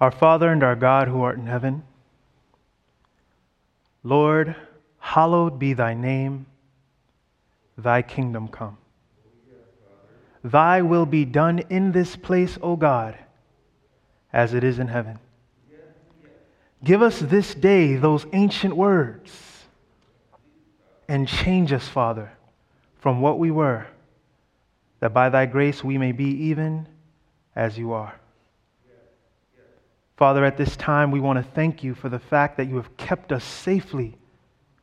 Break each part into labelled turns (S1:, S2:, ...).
S1: Our Father and our God who art in heaven, Lord, hallowed be thy name, thy kingdom come. Thy will be done in this place, O God, as it is in heaven. Give us this day those ancient words and change us, Father, from what we were, that by thy grace we may be even as you are. Father, at this time, we want to thank you for the fact that you have kept us safely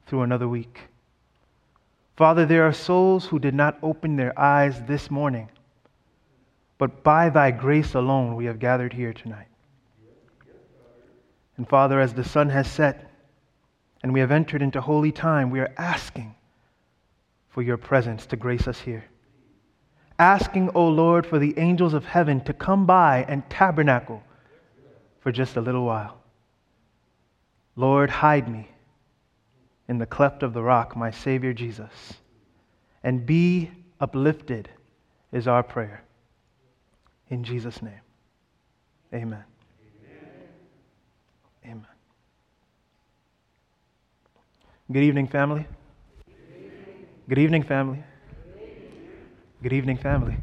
S1: through another week. Father, there are souls who did not open their eyes this morning, but by thy grace alone we have gathered here tonight. And Father, as the sun has set and we have entered into holy time, we are asking for your presence to grace us here. Asking, O Lord, for the angels of heaven to come by and tabernacle for just a little while. Lord, hide me in the cleft of the rock, my Savior Jesus, and be uplifted is our prayer. In Jesus' name, amen. Amen. Good evening, family. Good evening, family. Good evening, family.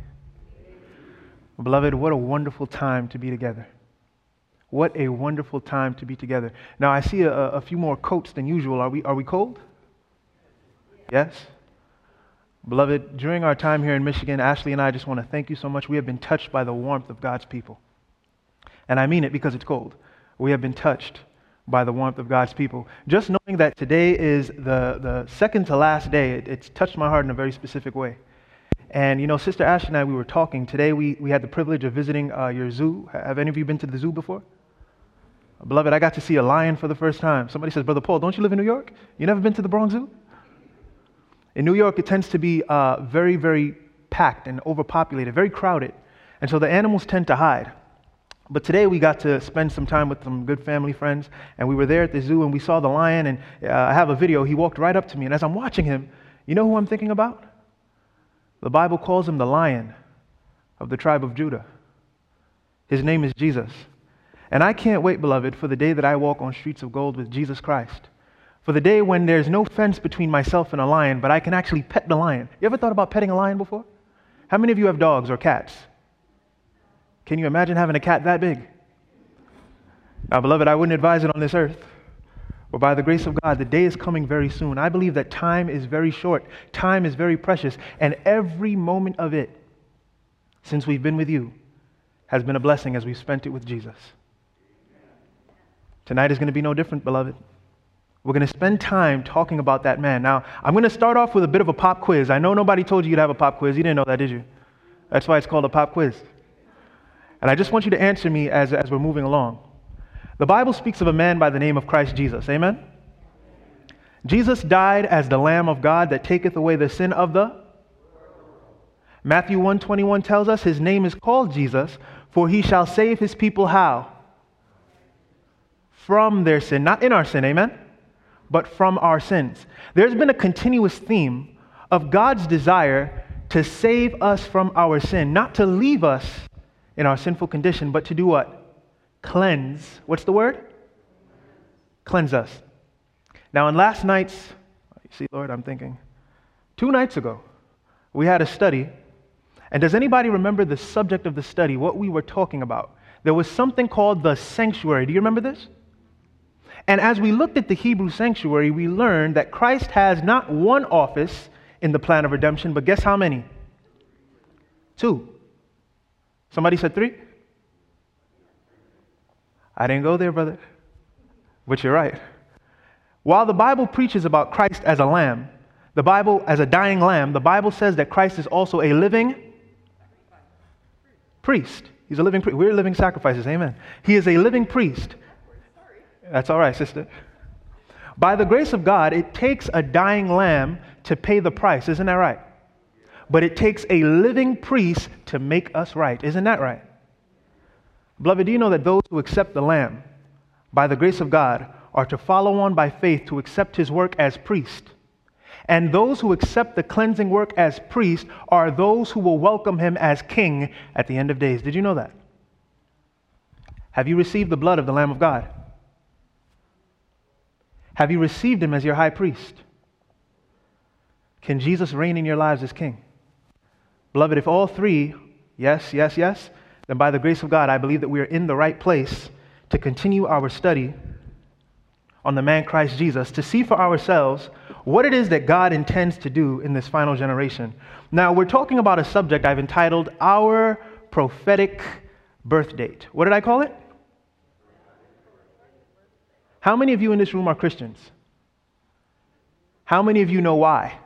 S1: Beloved, what a wonderful time to be together. What a wonderful time to be together. Now, I see a, a few more coats than usual. Are we, are we cold? Yes? Beloved, during our time here in Michigan, Ashley and I just want to thank you so much. We have been touched by the warmth of God's people. And I mean it because it's cold. We have been touched by the warmth of God's people. Just knowing that today is the, the second to last day, it, it's touched my heart in a very specific way. And you know, Sister Ashley and I, we were talking. Today we, we had the privilege of visiting uh, your zoo. Have any of you been to the zoo before? Beloved, I got to see a lion for the first time. Somebody says, Brother Paul, don't you live in New York? You never been to the Bronx Zoo? In New York, it tends to be uh, very, very packed and overpopulated, very crowded. And so the animals tend to hide. But today we got to spend some time with some good family friends, and we were there at the zoo and we saw the lion. And uh, I have a video. He walked right up to me, and as I'm watching him, you know who I'm thinking about? The Bible calls him the lion of the tribe of Judah. His name is Jesus. And I can't wait, beloved, for the day that I walk on streets of gold with Jesus Christ. For the day when there's no fence between myself and a lion, but I can actually pet the lion. You ever thought about petting a lion before? How many of you have dogs or cats? Can you imagine having a cat that big? Now, beloved, I wouldn't advise it on this earth. But by the grace of God, the day is coming very soon. I believe that time is very short, time is very precious, and every moment of it since we've been with you has been a blessing as we've spent it with Jesus. Tonight is going to be no different, beloved. We're going to spend time talking about that man. Now, I'm going to start off with a bit of a pop quiz. I know nobody told you you'd have a pop quiz. You didn't know that, did you? That's why it's called a pop quiz. And I just want you to answer me as, as we're moving along. The Bible speaks of a man by the name of Christ Jesus. Amen? Jesus died as the Lamb of God that taketh away the sin of the Matthew 121 tells us his name is called Jesus, for he shall save his people how? From their sin, not in our sin, amen? But from our sins. There's been a continuous theme of God's desire to save us from our sin, not to leave us in our sinful condition, but to do what? Cleanse. What's the word? Cleanse us. Now, in last night's, you see, Lord, I'm thinking, two nights ago, we had a study. And does anybody remember the subject of the study, what we were talking about? There was something called the sanctuary. Do you remember this? And as we looked at the Hebrew sanctuary, we learned that Christ has not one office in the plan of redemption, but guess how many? Two. Somebody said three? I didn't go there, brother. But you're right. While the Bible preaches about Christ as a lamb, the Bible as a dying lamb, the Bible says that Christ is also a living priest. He's a living priest. We're living sacrifices, amen. He is a living priest. That's all right, sister. By the grace of God, it takes a dying lamb to pay the price. Isn't that right? But it takes a living priest to make us right. Isn't that right? Beloved, do you know that those who accept the lamb by the grace of God are to follow on by faith to accept his work as priest? And those who accept the cleansing work as priest are those who will welcome him as king at the end of days. Did you know that? Have you received the blood of the Lamb of God? Have you received him as your high priest? Can Jesus reign in your lives as king? Beloved, if all three, yes, yes, yes, then by the grace of God, I believe that we are in the right place to continue our study on the man Christ Jesus to see for ourselves what it is that God intends to do in this final generation. Now, we're talking about a subject I've entitled Our Prophetic Birth Date. What did I call it? How many of you in this room are Christians? How many of you know why?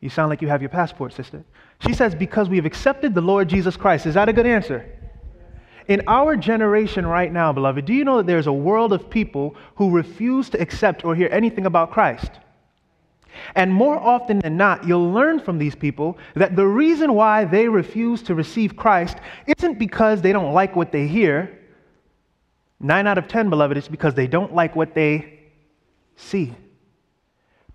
S1: You sound like you have your passport, sister. She says, Because we have accepted the Lord Jesus Christ. Is that a good answer? In our generation right now, beloved, do you know that there's a world of people who refuse to accept or hear anything about Christ? And more often than not, you'll learn from these people that the reason why they refuse to receive Christ isn't because they don't like what they hear. Nine out of ten, beloved, it's because they don't like what they see.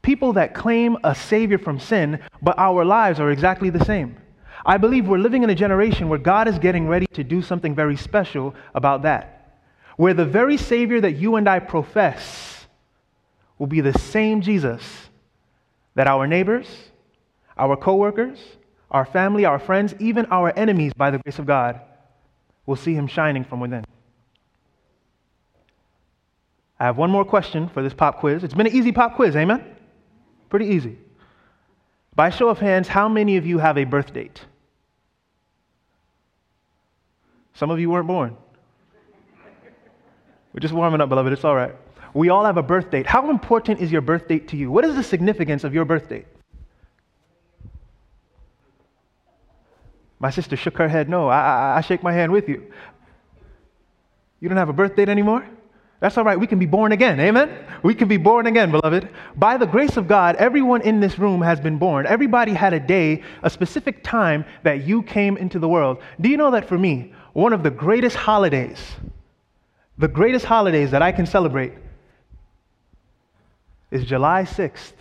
S1: People that claim a Savior from sin, but our lives are exactly the same. I believe we're living in a generation where God is getting ready to do something very special about that. Where the very Savior that you and I profess will be the same Jesus that our neighbors, our coworkers, our family, our friends, even our enemies, by the grace of God, will see him shining from within. I have one more question for this pop quiz. It's been an easy pop quiz, amen? Pretty easy. By show of hands, how many of you have a birth date? Some of you weren't born. We're just warming up, beloved. It's all right. We all have a birth date. How important is your birth date to you? What is the significance of your birth date? My sister shook her head. No, I, I, I shake my hand with you. You don't have a birth date anymore? That's all right. We can be born again. Amen? We can be born again, beloved. By the grace of God, everyone in this room has been born. Everybody had a day, a specific time that you came into the world. Do you know that for me, one of the greatest holidays, the greatest holidays that I can celebrate is July 6th,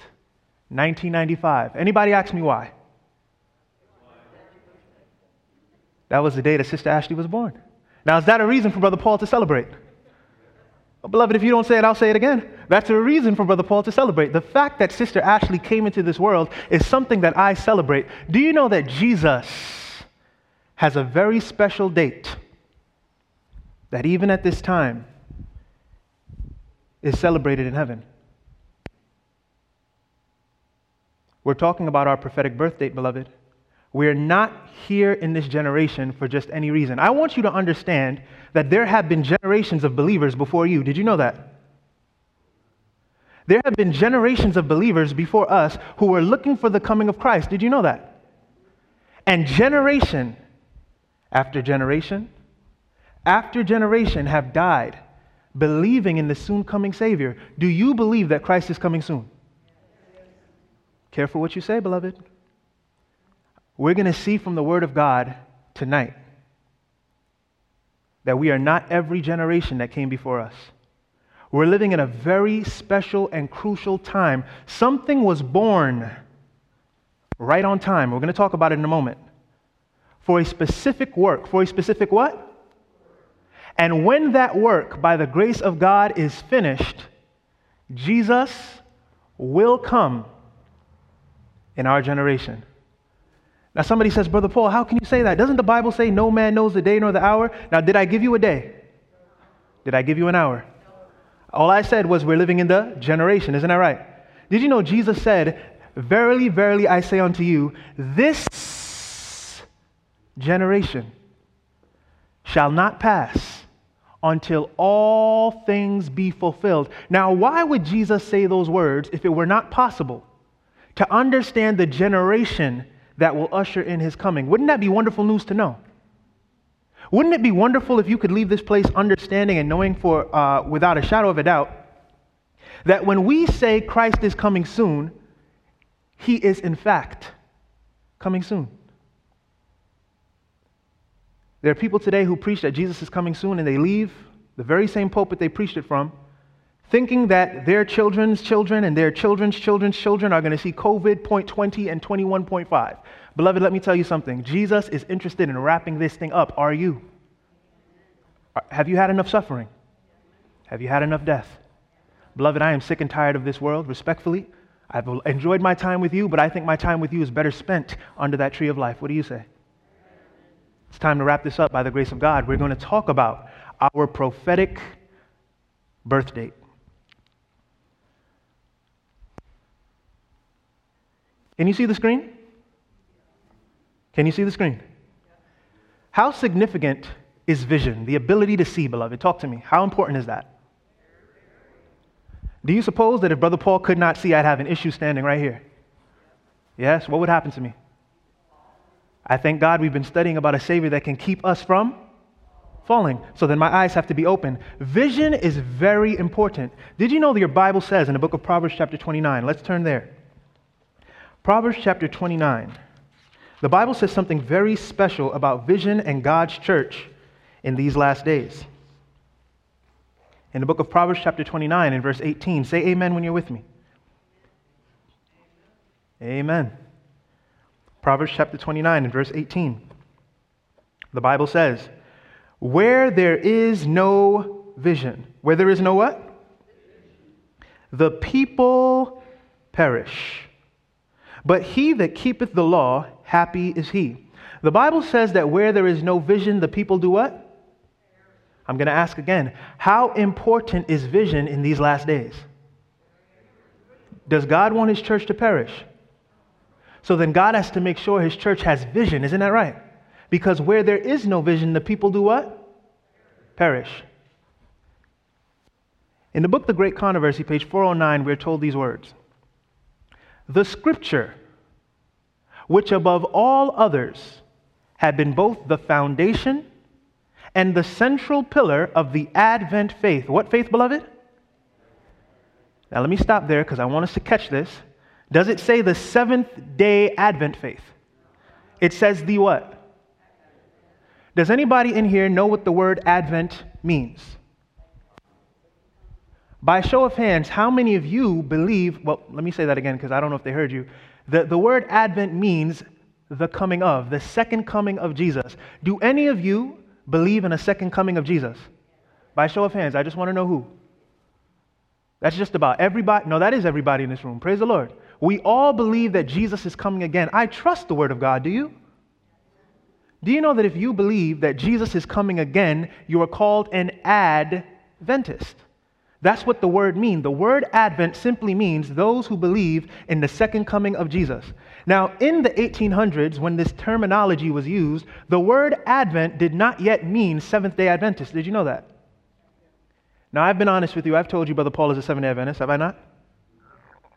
S1: 1995. Anybody ask me why? That was the day that Sister Ashley was born. Now, is that a reason for Brother Paul to celebrate? Well, Beloved, if you don't say it, I'll say it again. That's a reason for Brother Paul to celebrate. The fact that Sister Ashley came into this world is something that I celebrate. Do you know that Jesus has a very special date that even at this time is celebrated in heaven? We're talking about our prophetic birth date, beloved. We're not here in this generation for just any reason. I want you to understand that there have been generations of believers before you. Did you know that? There have been generations of believers before us who were looking for the coming of Christ. Did you know that? And generation after generation after generation have died believing in the soon coming Savior. Do you believe that Christ is coming soon? Careful what you say, beloved. We're going to see from the Word of God tonight that we are not every generation that came before us. We're living in a very special and crucial time. Something was born right on time. We're going to talk about it in a moment. For a specific work. For a specific what? And when that work, by the grace of God, is finished, Jesus will come in our generation. Now, somebody says, Brother Paul, how can you say that? Doesn't the Bible say no man knows the day nor the hour? Now, did I give you a day? Did I give you an hour? All I said was we're living in the generation. Isn't that right? Did you know Jesus said, Verily, verily, I say unto you, this generation shall not pass until all things be fulfilled. Now, why would Jesus say those words if it were not possible to understand the generation that will usher in his coming. Wouldn't that be wonderful news to know? Wouldn't it be wonderful if you could leave this place understanding and knowing for, uh, without a shadow of a doubt, that when we say Christ is coming soon, he is in fact coming soon. There are people today who preach that Jesus is coming soon and they leave the very same pulpit they preached it from, thinking that their children's children and their children's children's children are going to see COVID point 20 and 21.5. Beloved, let me tell you something. Jesus is interested in wrapping this thing up. Are you? Have you had enough suffering? Have you had enough death? Beloved, I am sick and tired of this world, respectfully. I've enjoyed my time with you, but I think my time with you is better spent under that tree of life. What do you say? It's time to wrap this up by the grace of God. We're going to talk about our prophetic birth date. Can you see the screen? Can you see the screen? How significant is vision, the ability to see, beloved? Talk to me. How important is that? Do you suppose that if Brother Paul could not see, I'd have an issue standing right here? Yes? What would happen to me? I thank God we've been studying about a Savior that can keep us from falling. So then my eyes have to be open. Vision is very important. Did you know that your Bible says in the book of Proverbs, chapter 29? Let's turn there. Proverbs, chapter 29. The Bible says something very special about vision and God's church in these last days. In the book of Proverbs, chapter 29, in verse 18, say amen when you're with me. Amen. Proverbs chapter 29 and verse 18. The Bible says, Where there is no vision, where there is no what? The people perish. But he that keepeth the law, happy is he. The Bible says that where there is no vision, the people do what? I'm going to ask again how important is vision in these last days? Does God want his church to perish? So then God has to make sure his church has vision, isn't that right? Because where there is no vision, the people do what? Perish. In the book The Great Controversy, page 409, we're told these words The scripture, which above all others had been both the foundation and the central pillar of the Advent faith. What faith, beloved? Now, let me stop there because I want us to catch this. Does it say the seventh day Advent faith? It says the what? Does anybody in here know what the word Advent means? By show of hands, how many of you believe? Well, let me say that again because I don't know if they heard you. The, the word Advent means the coming of, the second coming of Jesus. Do any of you believe in a second coming of Jesus? By show of hands, I just want to know who. That's just about everybody. No, that is everybody in this room. Praise the Lord. We all believe that Jesus is coming again. I trust the Word of God. Do you? Do you know that if you believe that Jesus is coming again, you are called an Adventist? That's what the word means. The word Advent simply means those who believe in the second coming of Jesus. Now, in the 1800s, when this terminology was used, the word Advent did not yet mean Seventh day Adventist. Did you know that? Now, I've been honest with you. I've told you Brother Paul is a Seventh day Adventist, have I not?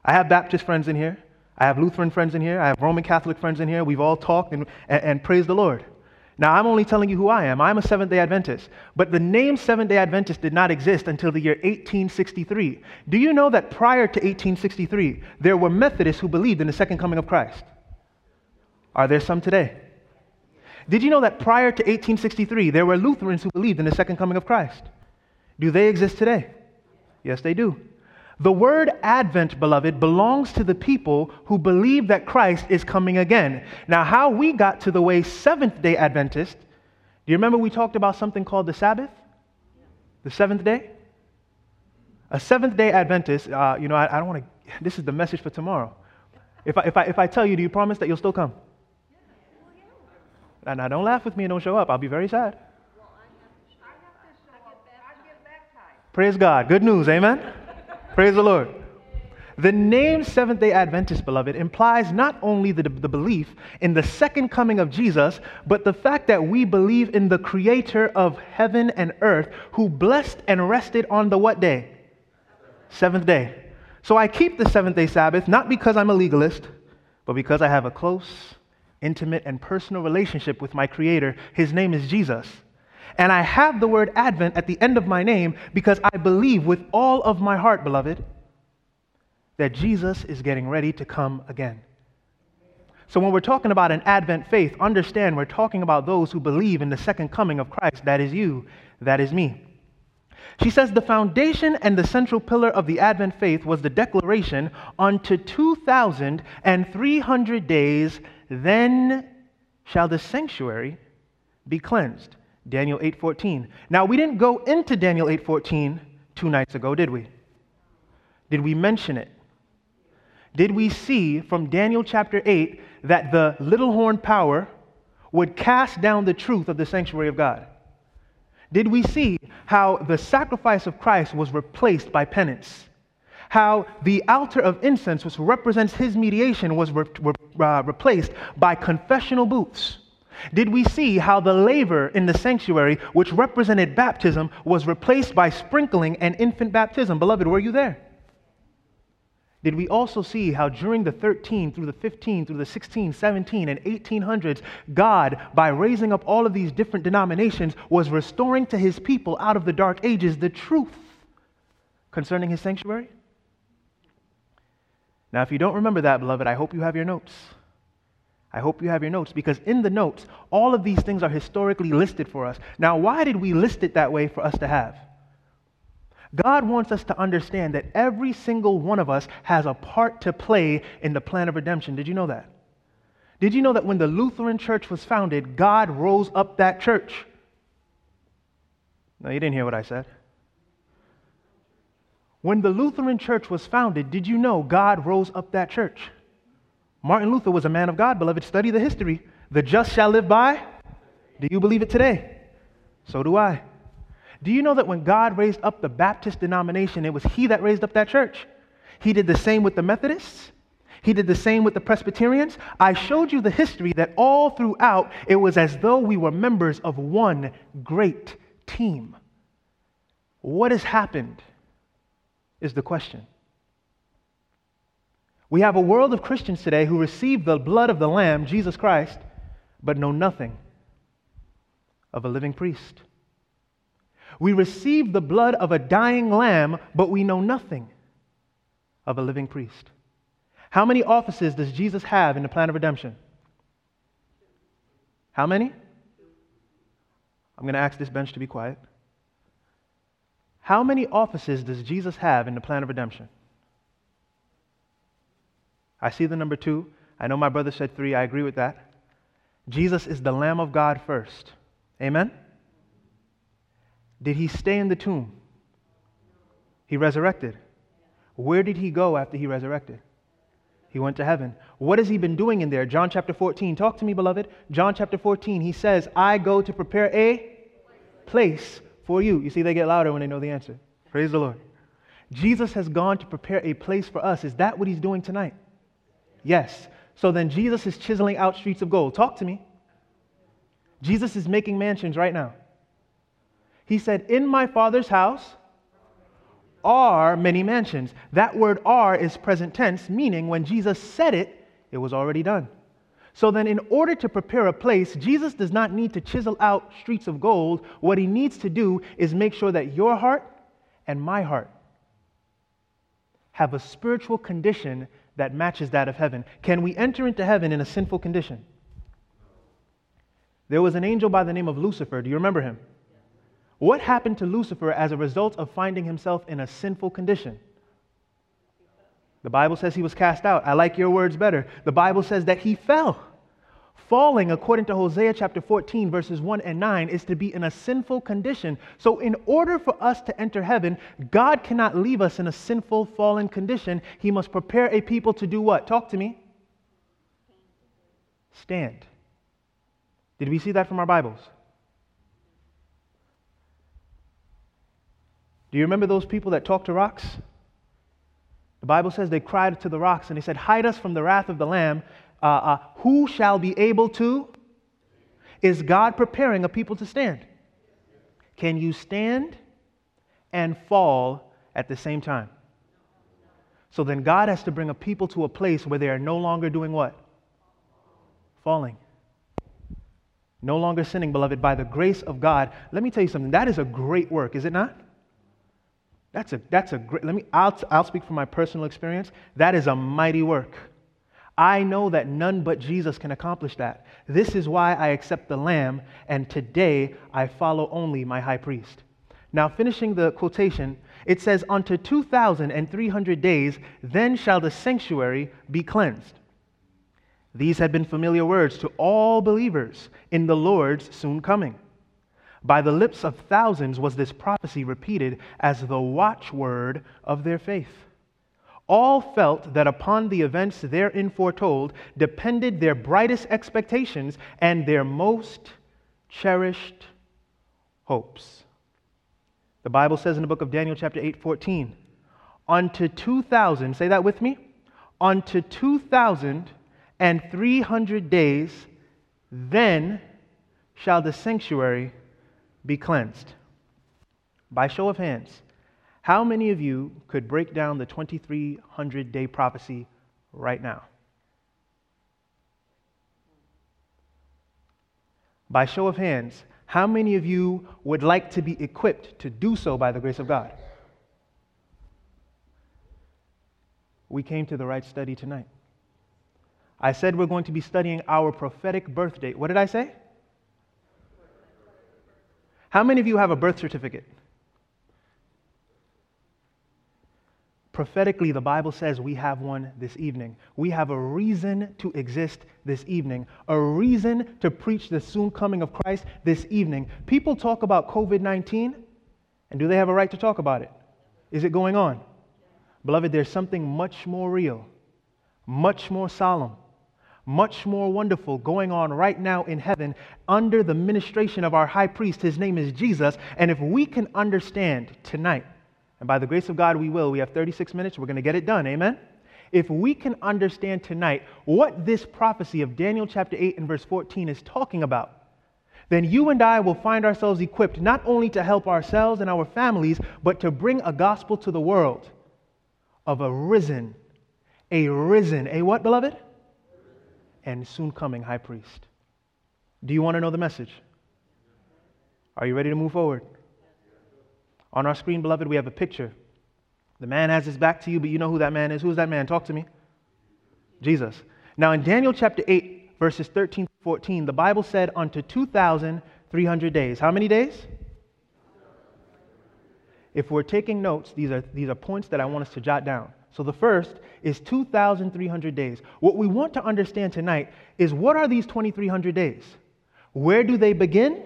S1: I have Baptist friends in here. I have Lutheran friends in here. I have Roman Catholic friends in here. We've all talked and, and, and praised the Lord. Now, I'm only telling you who I am. I'm a Seventh day Adventist. But the name Seventh day Adventist did not exist until the year 1863. Do you know that prior to 1863, there were Methodists who believed in the second coming of Christ? Are there some today? Did you know that prior to 1863, there were Lutherans who believed in the second coming of Christ? Do they exist today? Yes, they do. The word Advent, beloved, belongs to the people who believe that Christ is coming again. Now, how we got to the way Seventh day Adventist, do you remember we talked about something called the Sabbath? The seventh day? A Seventh day Adventist, uh, you know, I, I don't want to, this is the message for tomorrow. If I, if, I, if I tell you, do you promise that you'll still come? And now don't laugh with me and don't show up. I'll be very sad. Praise God. Good news, amen? Praise the Lord. The name Seventh day Adventist, beloved, implies not only the, the belief in the second coming of Jesus, but the fact that we believe in the creator of heaven and earth who blessed and rested on the what day? Seventh day. So I keep the seventh day Sabbath not because I'm a legalist, but because I have a close, intimate, and personal relationship with my creator. His name is Jesus. And I have the word Advent at the end of my name because I believe with all of my heart, beloved, that Jesus is getting ready to come again. So when we're talking about an Advent faith, understand we're talking about those who believe in the second coming of Christ. That is you, that is me. She says the foundation and the central pillar of the Advent faith was the declaration unto 2,300 days, then shall the sanctuary be cleansed. Daniel 8:14. Now we didn't go into Daniel 8:14 two nights ago, did we? Did we mention it? Did we see from Daniel chapter 8 that the little horn power would cast down the truth of the sanctuary of God? Did we see how the sacrifice of Christ was replaced by penance? How the altar of incense, which represents his mediation, was re- re- uh, replaced by confessional booths? Did we see how the laver in the sanctuary, which represented baptism, was replaced by sprinkling and infant baptism? Beloved, were you there? Did we also see how during the 13 through the 15 through the 16, 17, and 1800s, God, by raising up all of these different denominations, was restoring to his people out of the dark ages the truth concerning his sanctuary? Now, if you don't remember that, beloved, I hope you have your notes. I hope you have your notes because in the notes, all of these things are historically listed for us. Now, why did we list it that way for us to have? God wants us to understand that every single one of us has a part to play in the plan of redemption. Did you know that? Did you know that when the Lutheran church was founded, God rose up that church? No, you didn't hear what I said. When the Lutheran church was founded, did you know God rose up that church? Martin Luther was a man of God, beloved. Study the history. The just shall live by. Do you believe it today? So do I. Do you know that when God raised up the Baptist denomination, it was He that raised up that church? He did the same with the Methodists. He did the same with the Presbyterians. I showed you the history that all throughout it was as though we were members of one great team. What has happened is the question. We have a world of Christians today who receive the blood of the Lamb, Jesus Christ, but know nothing of a living priest. We receive the blood of a dying lamb, but we know nothing of a living priest. How many offices does Jesus have in the plan of redemption? How many? I'm going to ask this bench to be quiet. How many offices does Jesus have in the plan of redemption? I see the number two. I know my brother said three. I agree with that. Jesus is the Lamb of God first. Amen? Did he stay in the tomb? He resurrected. Where did he go after he resurrected? He went to heaven. What has he been doing in there? John chapter 14. Talk to me, beloved. John chapter 14. He says, I go to prepare a place for you. You see, they get louder when they know the answer. Praise the Lord. Jesus has gone to prepare a place for us. Is that what he's doing tonight? Yes. So then Jesus is chiseling out streets of gold. Talk to me. Jesus is making mansions right now. He said, In my Father's house are many mansions. That word are is present tense, meaning when Jesus said it, it was already done. So then, in order to prepare a place, Jesus does not need to chisel out streets of gold. What he needs to do is make sure that your heart and my heart have a spiritual condition that matches that of heaven. Can we enter into heaven in a sinful condition? There was an angel by the name of Lucifer. Do you remember him? What happened to Lucifer as a result of finding himself in a sinful condition? The Bible says he was cast out. I like your words better. The Bible says that he fell. Falling, according to Hosea chapter 14, verses 1 and 9, is to be in a sinful condition. So, in order for us to enter heaven, God cannot leave us in a sinful, fallen condition. He must prepare a people to do what? Talk to me. Stand. Did we see that from our Bibles? Do you remember those people that talked to rocks? The Bible says they cried to the rocks and they said, Hide us from the wrath of the Lamb uh, uh, who shall be able to? Is God preparing a people to stand? Can you stand and fall at the same time? So then God has to bring a people to a place where they are no longer doing what? Falling. No longer sinning, beloved, by the grace of God. Let me tell you something. That is a great work, is it not? That's a, that's a great, let me, I'll, I'll speak from my personal experience. That is a mighty work. I know that none but Jesus can accomplish that. This is why I accept the Lamb, and today I follow only my high priest. Now, finishing the quotation, it says, Unto 2,300 days, then shall the sanctuary be cleansed. These had been familiar words to all believers in the Lord's soon coming. By the lips of thousands was this prophecy repeated as the watchword of their faith. All felt that upon the events therein foretold depended their brightest expectations and their most cherished hopes. The Bible says in the book of Daniel, chapter 8, 14, unto 2,000, say that with me, unto 2,300 days, then shall the sanctuary be cleansed. By show of hands, how many of you could break down the 2300 day prophecy right now? By show of hands, how many of you would like to be equipped to do so by the grace of God? We came to the right study tonight. I said we're going to be studying our prophetic birth date. What did I say? How many of you have a birth certificate? Prophetically, the Bible says we have one this evening. We have a reason to exist this evening, a reason to preach the soon coming of Christ this evening. People talk about COVID 19, and do they have a right to talk about it? Is it going on? Beloved, there's something much more real, much more solemn, much more wonderful going on right now in heaven under the ministration of our high priest. His name is Jesus. And if we can understand tonight, and by the grace of God, we will. We have 36 minutes. We're going to get it done. Amen? If we can understand tonight what this prophecy of Daniel chapter 8 and verse 14 is talking about, then you and I will find ourselves equipped not only to help ourselves and our families, but to bring a gospel to the world of a risen, a risen, a what, beloved? And soon coming high priest. Do you want to know the message? Are you ready to move forward? On our screen, beloved, we have a picture. The man has his back to you, but you know who that man is. Who's that man? Talk to me. Jesus. Now, in Daniel chapter 8, verses 13 to 14, the Bible said, Unto 2,300 days. How many days? If we're taking notes, these are, these are points that I want us to jot down. So the first is 2,300 days. What we want to understand tonight is what are these 2,300 days? Where do they begin?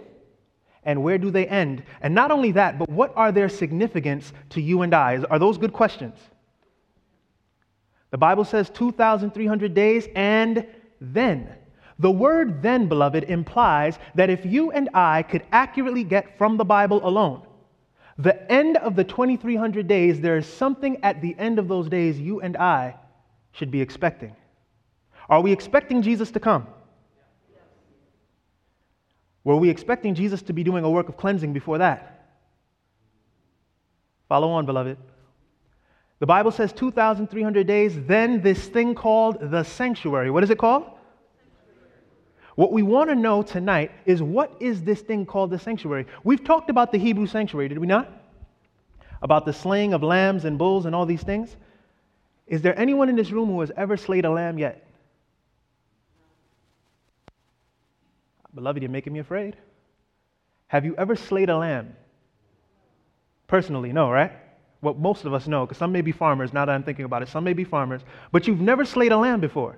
S1: And where do they end? And not only that, but what are their significance to you and I? Are those good questions? The Bible says 2,300 days and then. The word then, beloved, implies that if you and I could accurately get from the Bible alone the end of the 2,300 days, there is something at the end of those days you and I should be expecting. Are we expecting Jesus to come? Were we expecting Jesus to be doing a work of cleansing before that? Follow on, beloved. The Bible says 2,300 days, then this thing called the sanctuary. What is it called? What we want to know tonight is what is this thing called the sanctuary? We've talked about the Hebrew sanctuary, did we not? About the slaying of lambs and bulls and all these things. Is there anyone in this room who has ever slayed a lamb yet? Beloved, you're making me afraid. Have you ever slayed a lamb? Personally, no, right? Well, most of us know, because some may be farmers, now that I'm thinking about it, some may be farmers, but you've never slayed a lamb before.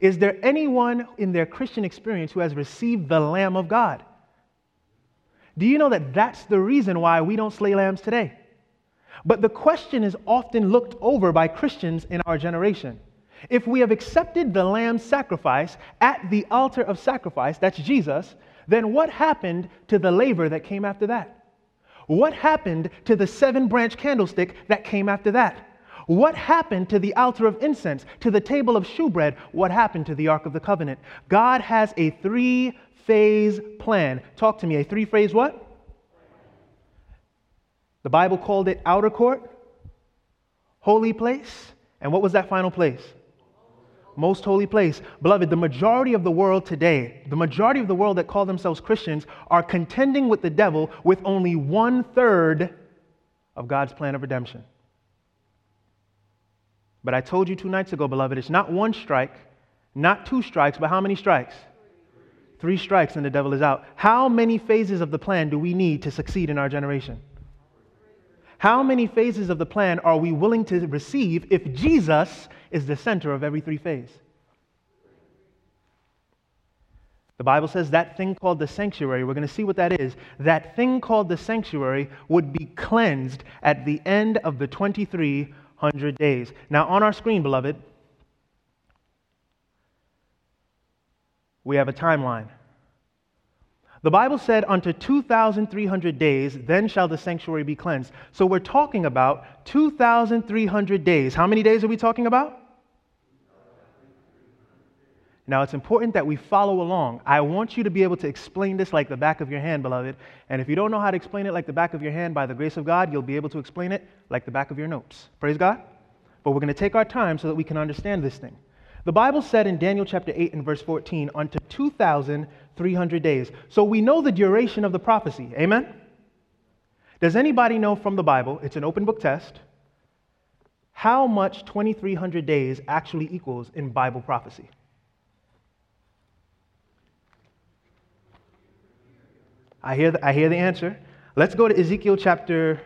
S1: Is there anyone in their Christian experience who has received the Lamb of God? Do you know that that's the reason why we don't slay lambs today? But the question is often looked over by Christians in our generation. If we have accepted the lamb's sacrifice at the altar of sacrifice, that's Jesus, then what happened to the laver that came after that? What happened to the seven branch candlestick that came after that? What happened to the altar of incense, to the table of shewbread? What happened to the Ark of the Covenant? God has a three phase plan. Talk to me. A three phase what? The Bible called it outer court, holy place, and what was that final place? Most holy place. Beloved, the majority of the world today, the majority of the world that call themselves Christians, are contending with the devil with only one third of God's plan of redemption. But I told you two nights ago, beloved, it's not one strike, not two strikes, but how many strikes? Three strikes and the devil is out. How many phases of the plan do we need to succeed in our generation? How many phases of the plan are we willing to receive if Jesus is the center of every three phase? The Bible says that thing called the sanctuary, we're going to see what that is. That thing called the sanctuary would be cleansed at the end of the 2300 days. Now, on our screen, beloved, we have a timeline. The Bible said, Unto 2,300 days, then shall the sanctuary be cleansed. So we're talking about 2,300 days. How many days are we talking about? Now, it's important that we follow along. I want you to be able to explain this like the back of your hand, beloved. And if you don't know how to explain it like the back of your hand, by the grace of God, you'll be able to explain it like the back of your notes. Praise God. But we're going to take our time so that we can understand this thing. The Bible said in Daniel chapter 8 and verse 14, unto 2,300 days. So we know the duration of the prophecy. Amen? Does anybody know from the Bible, it's an open book test, how much 2,300 days actually equals in Bible prophecy? I hear, the, I hear the answer. Let's go to Ezekiel chapter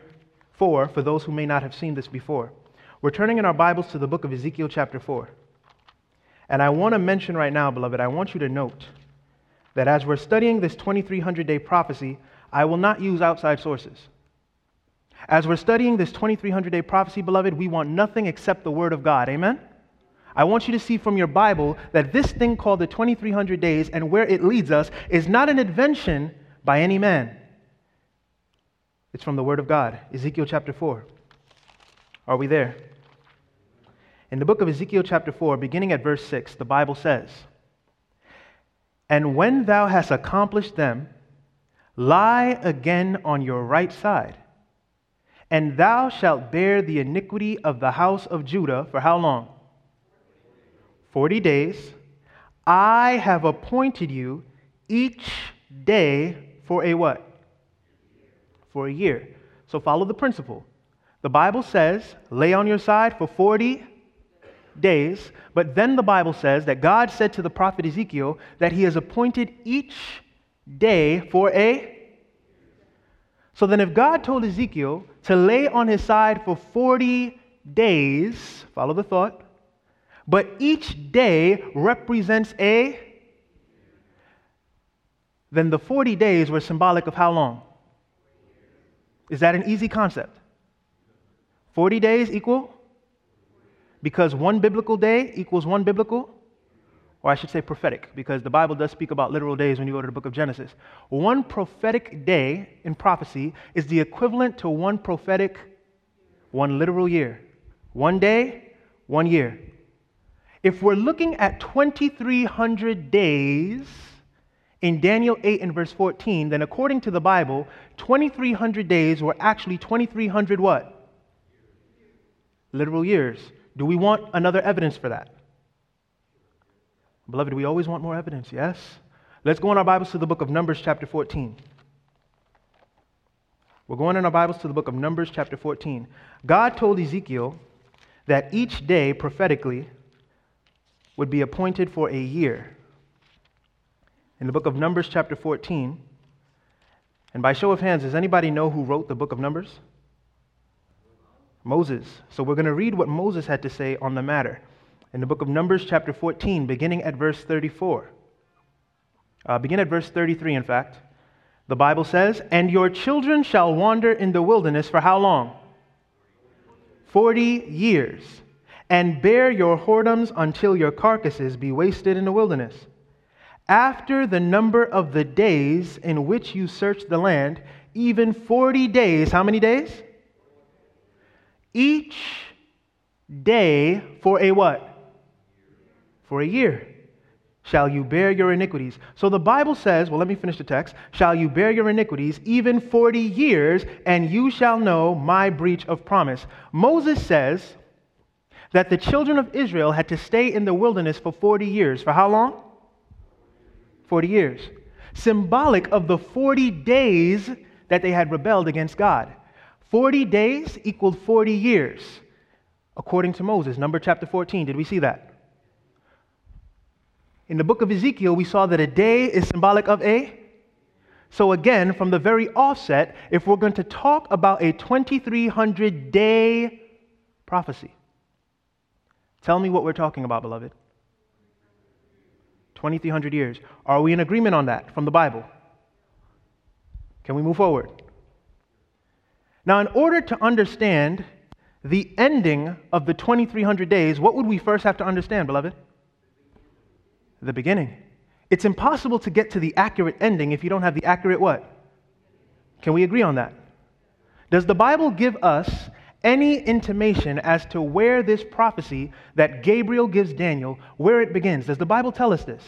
S1: 4 for those who may not have seen this before. We're turning in our Bibles to the book of Ezekiel chapter 4. And I want to mention right now, beloved, I want you to note that as we're studying this 2300 day prophecy, I will not use outside sources. As we're studying this 2300 day prophecy, beloved, we want nothing except the Word of God. Amen? I want you to see from your Bible that this thing called the 2300 days and where it leads us is not an invention by any man. It's from the Word of God, Ezekiel chapter 4. Are we there? In the book of Ezekiel chapter 4, beginning at verse 6, the Bible says, And when thou hast accomplished them, lie again on your right side, and thou shalt bear the iniquity of the house of Judah for how long? Forty days. I have appointed you each day for a what? For a year. So follow the principle. The Bible says, lay on your side for 40 days, but then the Bible says that God said to the prophet Ezekiel that he has appointed each day for a. So then, if God told Ezekiel to lay on his side for 40 days, follow the thought, but each day represents a then the 40 days were symbolic of how long? Is that an easy concept? 40 days equal? Because one biblical day equals one biblical? Or I should say prophetic, because the Bible does speak about literal days when you go to the book of Genesis. One prophetic day in prophecy is the equivalent to one prophetic, one literal year. One day, one year. If we're looking at 2,300 days, in Daniel 8 and verse 14, then according to the Bible, 2,300 days were actually 2,300 what? Literal years. Do we want another evidence for that? Beloved, we always want more evidence, yes? Let's go in our Bibles to the book of Numbers, chapter 14. We're going in our Bibles to the book of Numbers, chapter 14. God told Ezekiel that each day prophetically would be appointed for a year in the book of Numbers, chapter 14. And by show of hands, does anybody know who wrote the book of Numbers? Moses. So we're going to read what Moses had to say on the matter in the book of Numbers, chapter 14, beginning at verse 34. Uh, begin at verse 33, in fact. The Bible says, And your children shall wander in the wilderness for how long? Forty years. And bear your whoredoms until your carcasses be wasted in the wilderness. After the number of the days in which you search the land, even 40 days, how many days? Each day for a what? For a year shall you bear your iniquities. So the Bible says, well, let me finish the text. Shall you bear your iniquities even 40 years, and you shall know my breach of promise. Moses says that the children of Israel had to stay in the wilderness for 40 years. For how long? 40 years, symbolic of the 40 days that they had rebelled against God. 40 days equaled 40 years, according to Moses. Number chapter 14. Did we see that? In the book of Ezekiel, we saw that a day is symbolic of a So, again, from the very offset, if we're going to talk about a 2300 day prophecy, tell me what we're talking about, beloved. 2300 years. Are we in agreement on that from the Bible? Can we move forward? Now, in order to understand the ending of the 2300 days, what would we first have to understand, beloved? The beginning. It's impossible to get to the accurate ending if you don't have the accurate what? Can we agree on that? Does the Bible give us any intimation as to where this prophecy that Gabriel gives Daniel, where it begins? Does the Bible tell us this?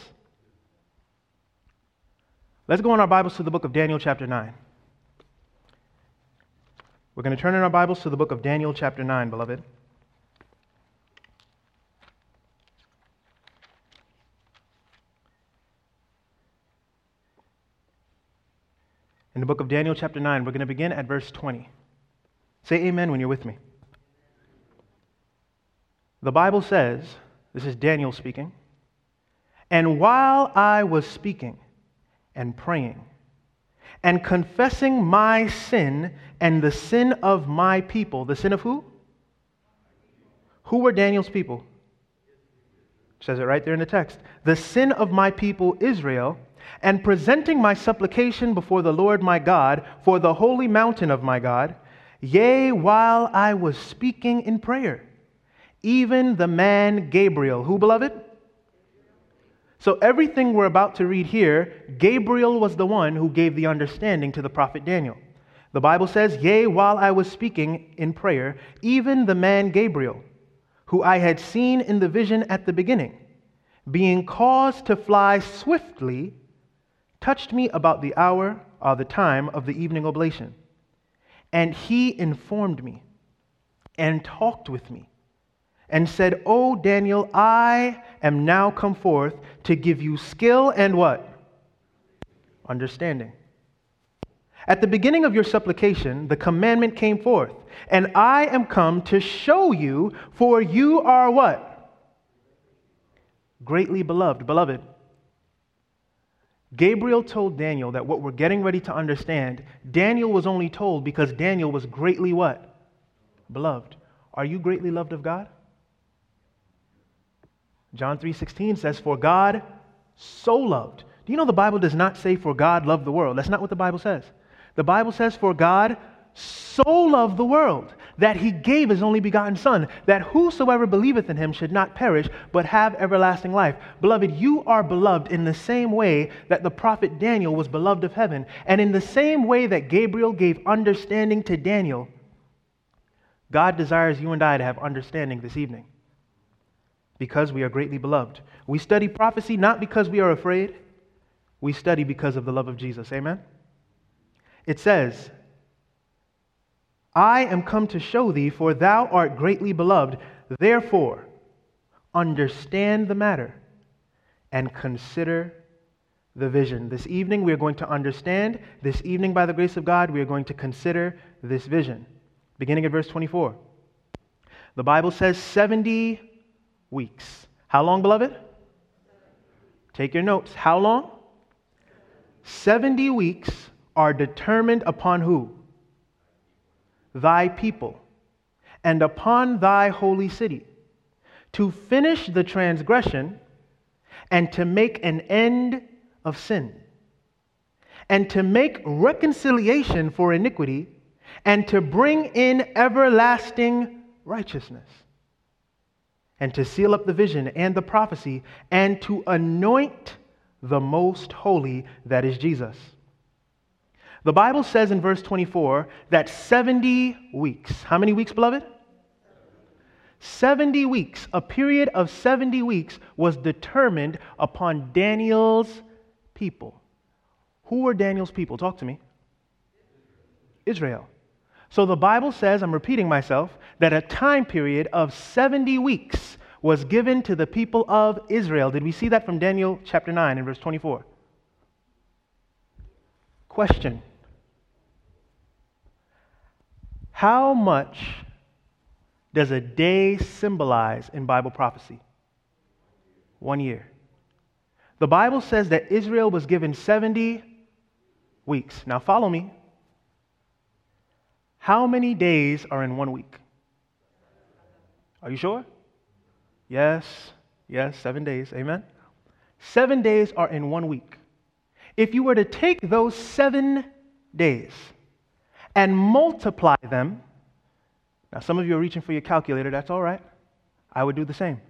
S1: Let's go in our Bibles to the book of Daniel, chapter 9. We're going to turn in our Bibles to the book of Daniel, chapter 9, beloved. in the book of Daniel, chapter 9. We're going to begin at verse 20. Say amen when you're with me. The Bible says, this is Daniel speaking, and while I was speaking and praying and confessing my sin and the sin of my people, the sin of who? Who were Daniel's people? Says it right there in the text. The sin of my people, Israel and presenting my supplication before the Lord my God for the holy mountain of my God, yea, while I was speaking in prayer, even the man Gabriel, who, beloved? So, everything we're about to read here, Gabriel was the one who gave the understanding to the prophet Daniel. The Bible says, Yea, while I was speaking in prayer, even the man Gabriel, who I had seen in the vision at the beginning, being caused to fly swiftly touched me about the hour or the time of the evening oblation. And he informed me and talked with me and said, O Daniel, I am now come forth to give you skill and what? Understanding. At the beginning of your supplication, the commandment came forth, and I am come to show you, for you are what? Greatly beloved. Beloved. Gabriel told Daniel that what we're getting ready to understand, Daniel was only told because Daniel was greatly what? Beloved. Are you greatly loved of God? John 3:16 says for God so loved. Do you know the Bible does not say for God loved the world? That's not what the Bible says. The Bible says for God so loved the world that he gave his only begotten Son, that whosoever believeth in him should not perish, but have everlasting life. Beloved, you are beloved in the same way that the prophet Daniel was beloved of heaven, and in the same way that Gabriel gave understanding to Daniel. God desires you and I to have understanding this evening because we are greatly beloved. We study prophecy not because we are afraid, we study because of the love of Jesus. Amen? It says, I am come to show thee, for thou art greatly beloved. Therefore, understand the matter and consider the vision. This evening, we are going to understand. This evening, by the grace of God, we are going to consider this vision. Beginning at verse 24. The Bible says 70 weeks. How long, beloved? Take your notes. How long? 70 weeks are determined upon who? thy people and upon thy holy city, to finish the transgression and to make an end of sin, and to make reconciliation for iniquity, and to bring in everlasting righteousness, and to seal up the vision and the prophecy, and to anoint the most holy, that is Jesus. The Bible says in verse 24 that 70 weeks, how many weeks, beloved? 70 weeks, a period of 70 weeks was determined upon Daniel's people. Who were Daniel's people? Talk to me. Israel. So the Bible says, I'm repeating myself, that a time period of 70 weeks was given to the people of Israel. Did we see that from Daniel chapter 9 and verse 24? Question How much does a day symbolize in Bible prophecy? One year. The Bible says that Israel was given 70 weeks. Now, follow me. How many days are in one week? Are you sure? Yes, yes, seven days. Amen. Seven days are in one week. If you were to take those seven days and multiply them, now some of you are reaching for your calculator, that's all right. I would do the same.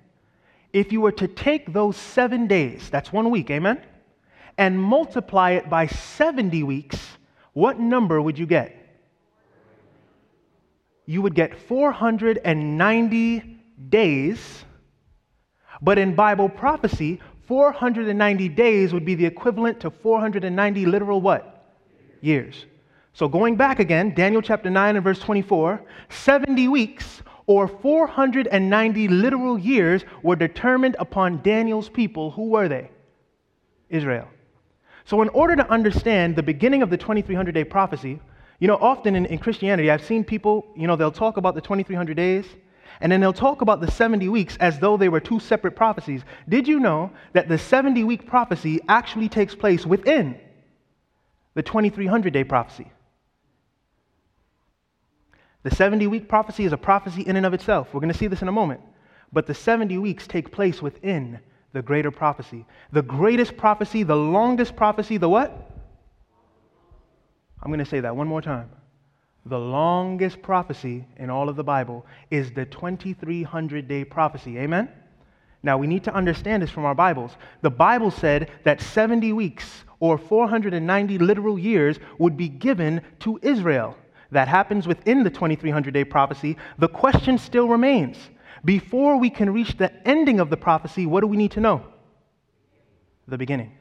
S1: If you were to take those seven days, that's one week, amen, and multiply it by 70 weeks, what number would you get? You would get 490 days. But in Bible prophecy, 490 days would be the equivalent to 490 literal what? Years. So going back again, Daniel chapter 9 and verse 24, 70 weeks or 490 literal years were determined upon Daniel's people. Who were they? Israel. So, in order to understand the beginning of the 2300 day prophecy, you know, often in, in Christianity, I've seen people, you know, they'll talk about the 2300 days and then they'll talk about the 70 weeks as though they were two separate prophecies. Did you know that the 70 week prophecy actually takes place within the 2300 day prophecy? The 70 week prophecy is a prophecy in and of itself. We're going to see this in a moment. But the 70 weeks take place within the greater prophecy. The greatest prophecy, the longest prophecy, the what? I'm going to say that one more time the longest prophecy in all of the Bible is the 2300 day prophecy. Amen? Now, we need to understand this from our Bibles. The Bible said that 70 weeks or 490 literal years would be given to Israel. That happens within the 2300 day prophecy. The question still remains before we can reach the ending of the prophecy, what do we need to know? The beginning.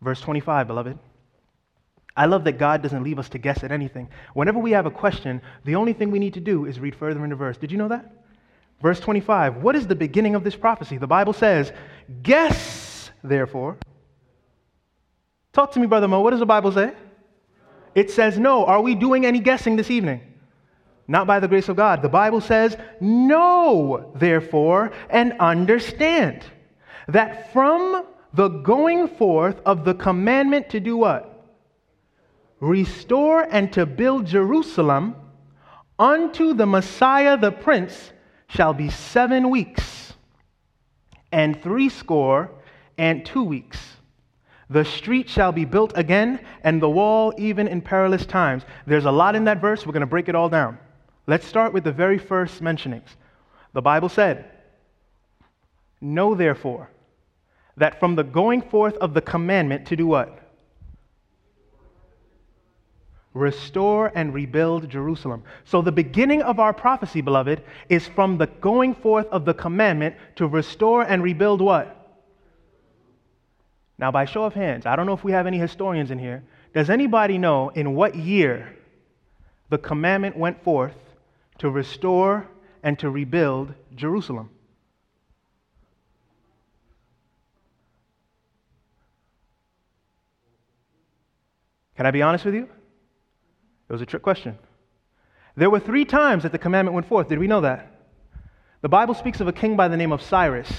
S1: Verse 25, beloved. I love that God doesn't leave us to guess at anything. Whenever we have a question, the only thing we need to do is read further in the verse. Did you know that? Verse 25. What is the beginning of this prophecy? The Bible says, Guess, therefore. Talk to me, Brother Mo. What does the Bible say? It says no. Are we doing any guessing this evening? Not by the grace of God. The Bible says, Know, therefore, and understand that from the going forth of the commandment to do what? Restore and to build Jerusalem unto the Messiah the Prince shall be seven weeks and threescore and two weeks. The street shall be built again, and the wall even in perilous times. There's a lot in that verse. We're going to break it all down. Let's start with the very first mentionings. The Bible said, Know therefore that from the going forth of the commandment to do what? Restore and rebuild Jerusalem. So, the beginning of our prophecy, beloved, is from the going forth of the commandment to restore and rebuild what? Now, by show of hands, I don't know if we have any historians in here. Does anybody know in what year the commandment went forth to restore and to rebuild Jerusalem? Can I be honest with you? It was a trick question. There were three times that the commandment went forth. Did we know that? The Bible speaks of a king by the name of Cyrus.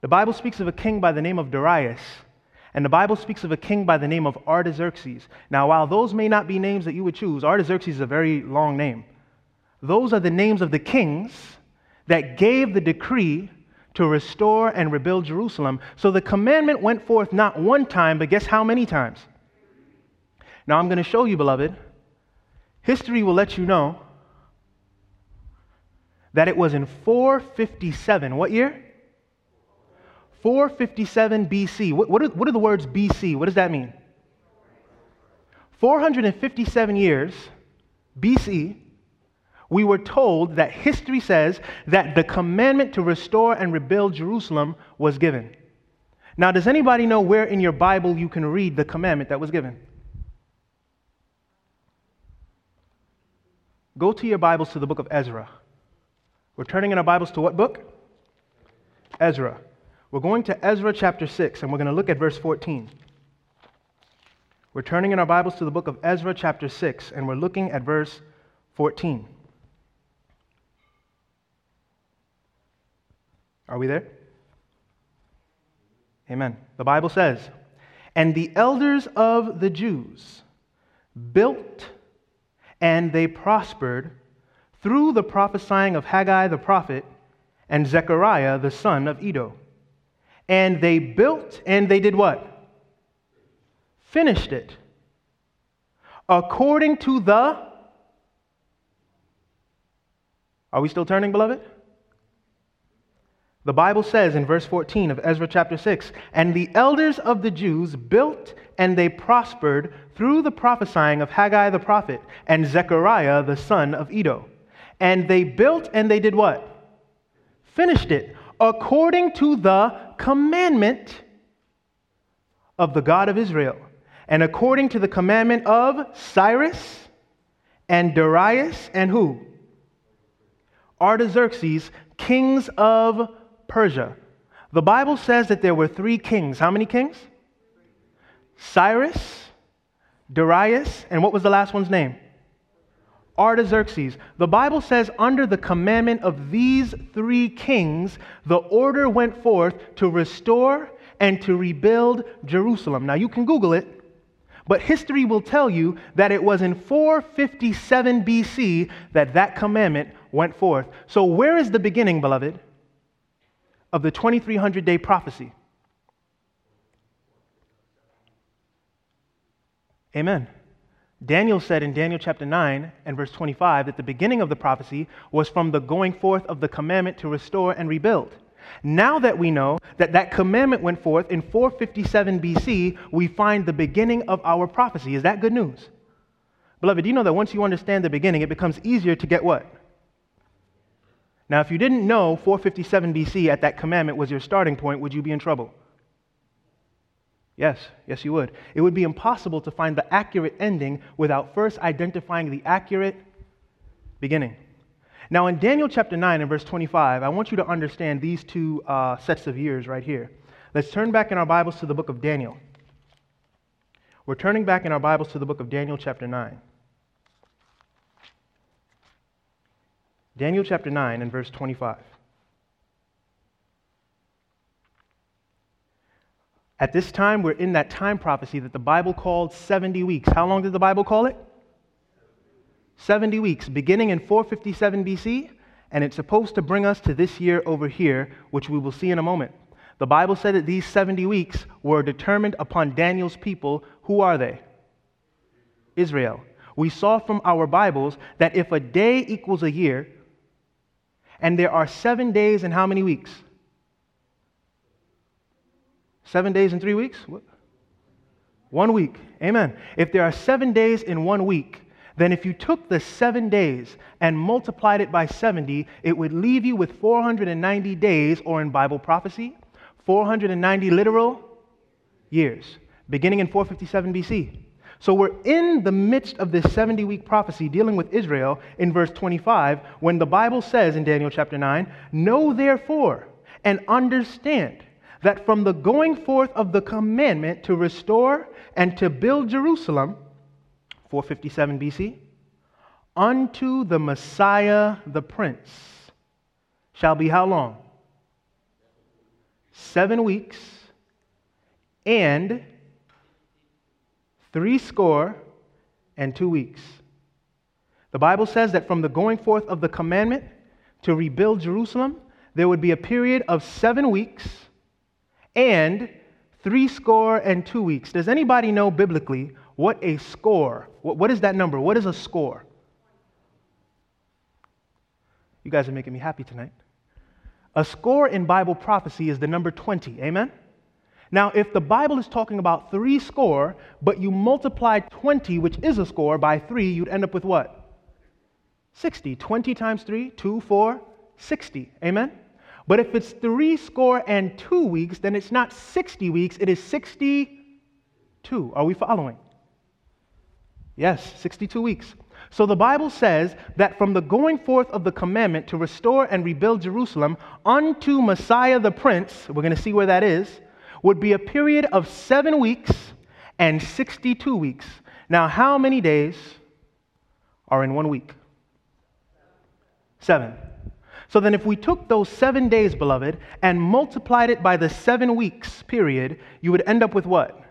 S1: The Bible speaks of a king by the name of Darius. And the Bible speaks of a king by the name of Artaxerxes. Now, while those may not be names that you would choose, Artaxerxes is a very long name. Those are the names of the kings that gave the decree to restore and rebuild Jerusalem. So the commandment went forth not one time, but guess how many times? Now, I'm going to show you, beloved, History will let you know that it was in 457. What year? 457 BC. What, what, are, what are the words BC? What does that mean? 457 years BC, we were told that history says that the commandment to restore and rebuild Jerusalem was given. Now, does anybody know where in your Bible you can read the commandment that was given? Go to your Bibles to the book of Ezra. We're turning in our Bibles to what book? Ezra. We're going to Ezra chapter 6, and we're going to look at verse 14. We're turning in our Bibles to the book of Ezra chapter 6, and we're looking at verse 14. Are we there? Amen. The Bible says, And the elders of the Jews built and they prospered through the prophesying of Haggai the prophet and Zechariah the son of Iddo. And they built and they did what? Finished it. According to the. Are we still turning, beloved? The Bible says in verse 14 of Ezra chapter 6 And the elders of the Jews built and they prospered through the prophesying of Haggai the prophet and Zechariah the son of Iddo. And they built and they did what? Finished it according to the commandment of the God of Israel, and according to the commandment of Cyrus and Darius and who? Artaxerxes, kings of Persia. The Bible says that there were three kings. How many kings? Cyrus, Darius, and what was the last one's name? Artaxerxes. The Bible says, under the commandment of these three kings, the order went forth to restore and to rebuild Jerusalem. Now, you can Google it, but history will tell you that it was in 457 BC that that commandment went forth. So, where is the beginning, beloved? Of the 2300 day prophecy. Amen. Daniel said in Daniel chapter 9 and verse 25 that the beginning of the prophecy was from the going forth of the commandment to restore and rebuild. Now that we know that that commandment went forth in 457 BC, we find the beginning of our prophecy. Is that good news? Beloved, do you know that once you understand the beginning, it becomes easier to get what? Now, if you didn't know 457 BC at that commandment was your starting point, would you be in trouble? Yes, yes, you would. It would be impossible to find the accurate ending without first identifying the accurate beginning. Now, in Daniel chapter 9 and verse 25, I want you to understand these two uh, sets of years right here. Let's turn back in our Bibles to the book of Daniel. We're turning back in our Bibles to the book of Daniel chapter 9. Daniel chapter 9 and verse 25. At this time, we're in that time prophecy that the Bible called 70 weeks. How long did the Bible call it? 70 weeks, beginning in 457 BC, and it's supposed to bring us to this year over here, which we will see in a moment. The Bible said that these 70 weeks were determined upon Daniel's people. Who are they? Israel. We saw from our Bibles that if a day equals a year, and there are seven days and how many weeks? Seven days and three weeks? One week. Amen. If there are seven days in one week, then if you took the seven days and multiplied it by 70, it would leave you with 490 days, or in Bible prophecy, 490 literal years, beginning in 457 BC. So we're in the midst of this 70 week prophecy dealing with Israel in verse 25 when the Bible says in Daniel chapter 9, Know therefore and understand that from the going forth of the commandment to restore and to build Jerusalem, 457 BC, unto the Messiah the Prince shall be how long? Seven weeks and three score and two weeks. The Bible says that from the going forth of the commandment to rebuild Jerusalem, there would be a period of seven weeks and three score and two weeks. Does anybody know biblically what a score? what is that number? What is a score? You guys are making me happy tonight. A score in Bible prophecy is the number 20. Amen? Now, if the Bible is talking about three score, but you multiply 20, which is a score, by three, you'd end up with what? 60. 20 times 3, 2, 4, 60. Amen? But if it's three score and two weeks, then it's not 60 weeks, it is 62. Are we following? Yes, 62 weeks. So the Bible says that from the going forth of the commandment to restore and rebuild Jerusalem unto Messiah the Prince, we're going to see where that is would be a period of seven weeks and 62 weeks. Now, how many days are in one week? Seven. So then, if we took those seven days, beloved, and multiplied it by the seven weeks period, you would end up with what?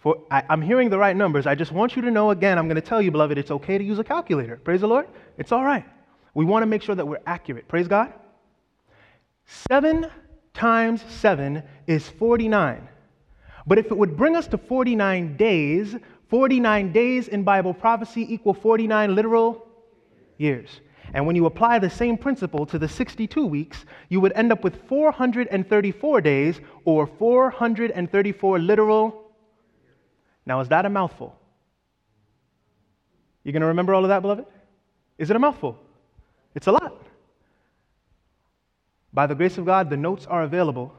S1: For, I, I'm hearing the right numbers. I just want you to know again, I'm going to tell you, beloved, it's okay to use a calculator. Praise the Lord. It's all right. We want to make sure that we're accurate. Praise God. Seven times seven is 49. But if it would bring us to 49 days, 49 days in Bible prophecy equal 49 literal years. And when you apply the same principle to the 62 weeks, you would end up with 434 days or 434 literal. Now, is that a mouthful? You're going to remember all of that, beloved? Is it a mouthful? It's a lot. By the grace of God, the notes are available.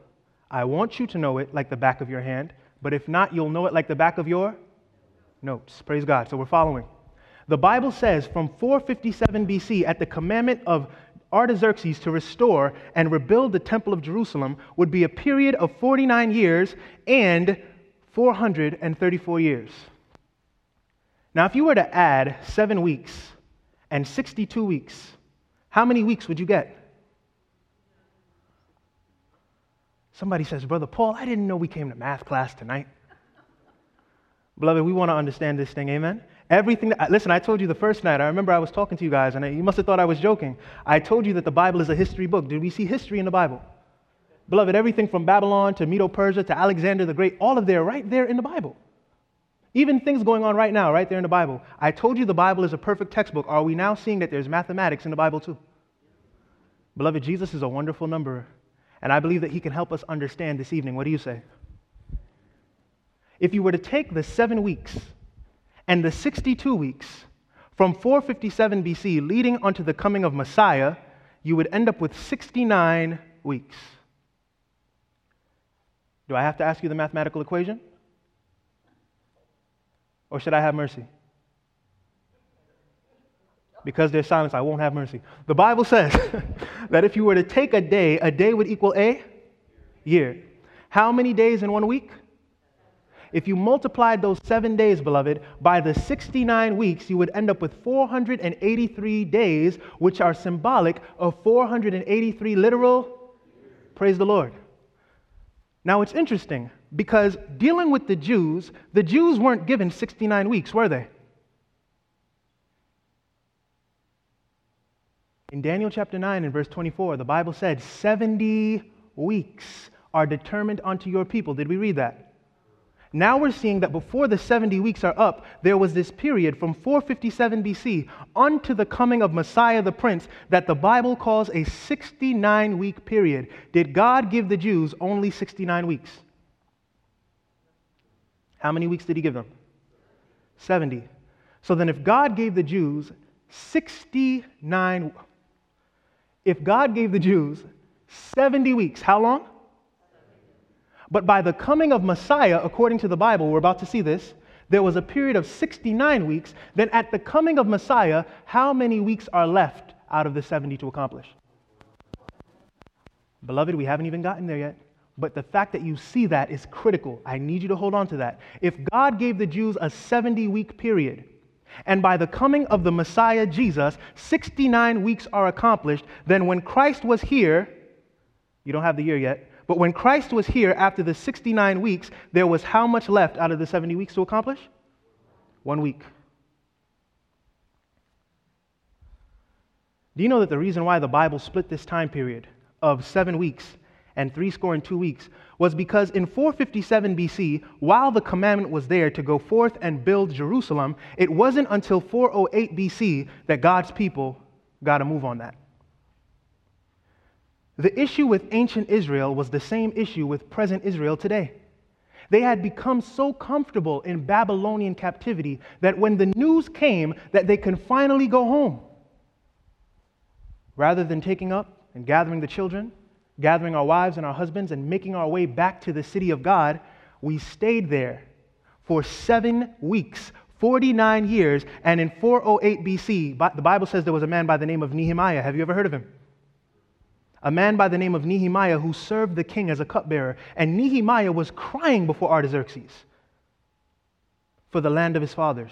S1: I want you to know it like the back of your hand, but if not, you'll know it like the back of your notes. Praise God. So we're following. The Bible says from 457 BC, at the commandment of Artaxerxes to restore and rebuild the Temple of Jerusalem, would be a period of 49 years and 434 years. Now, if you were to add seven weeks and 62 weeks, how many weeks would you get? Somebody says, Brother Paul, I didn't know we came to math class tonight. Beloved, we want to understand this thing, amen? Everything that, listen, I told you the first night, I remember I was talking to you guys, and you must have thought I was joking. I told you that the Bible is a history book. Did we see history in the Bible? Beloved, everything from Babylon to Medo Persia to Alexander the Great, all of there, right there in the Bible. Even things going on right now, right there in the Bible. I told you the Bible is a perfect textbook. Are we now seeing that there's mathematics in the Bible too? Beloved, Jesus is a wonderful numberer. And I believe that he can help us understand this evening. What do you say? If you were to take the seven weeks and the 62 weeks from 457 BC leading onto the coming of Messiah, you would end up with 69 weeks. Do I have to ask you the mathematical equation? Or should I have mercy? Because there's silence, I won't have mercy. The Bible says that if you were to take a day, a day would equal a year. How many days in one week? If you multiplied those seven days, beloved, by the 69 weeks, you would end up with 483 days, which are symbolic of 483 literal. Praise the Lord. Now it's interesting because dealing with the Jews, the Jews weren't given 69 weeks, were they? In Daniel chapter 9 and verse 24, the Bible said 70 weeks are determined unto your people. Did we read that? Now we're seeing that before the 70 weeks are up, there was this period from 457 BC unto the coming of Messiah the Prince that the Bible calls a 69 week period. Did God give the Jews only 69 weeks? How many weeks did He give them? 70. So then, if God gave the Jews 69, if God gave the Jews 70 weeks, how long? But by the coming of Messiah, according to the Bible, we're about to see this, there was a period of 69 weeks. Then at the coming of Messiah, how many weeks are left out of the 70 to accomplish? Beloved, we haven't even gotten there yet. But the fact that you see that is critical. I need you to hold on to that. If God gave the Jews a 70 week period, and by the coming of the Messiah Jesus, 69 weeks are accomplished, then when Christ was here, you don't have the year yet, but when Christ was here after the 69 weeks, there was how much left out of the 70 weeks to accomplish? One week. Do you know that the reason why the Bible split this time period of seven weeks and three score and two weeks was because in 457 BC, while the commandment was there to go forth and build Jerusalem, it wasn't until 408 BC that God's people got to move on that. The issue with ancient Israel was the same issue with present Israel today. They had become so comfortable in Babylonian captivity that when the news came that they can finally go home, rather than taking up and gathering the children, gathering our wives and our husbands, and making our way back to the city of God, we stayed there for seven weeks, 49 years, and in 408 BC, the Bible says there was a man by the name of Nehemiah. Have you ever heard of him? a man by the name of Nehemiah who served the king as a cupbearer. And Nehemiah was crying before Artaxerxes for the land of his fathers.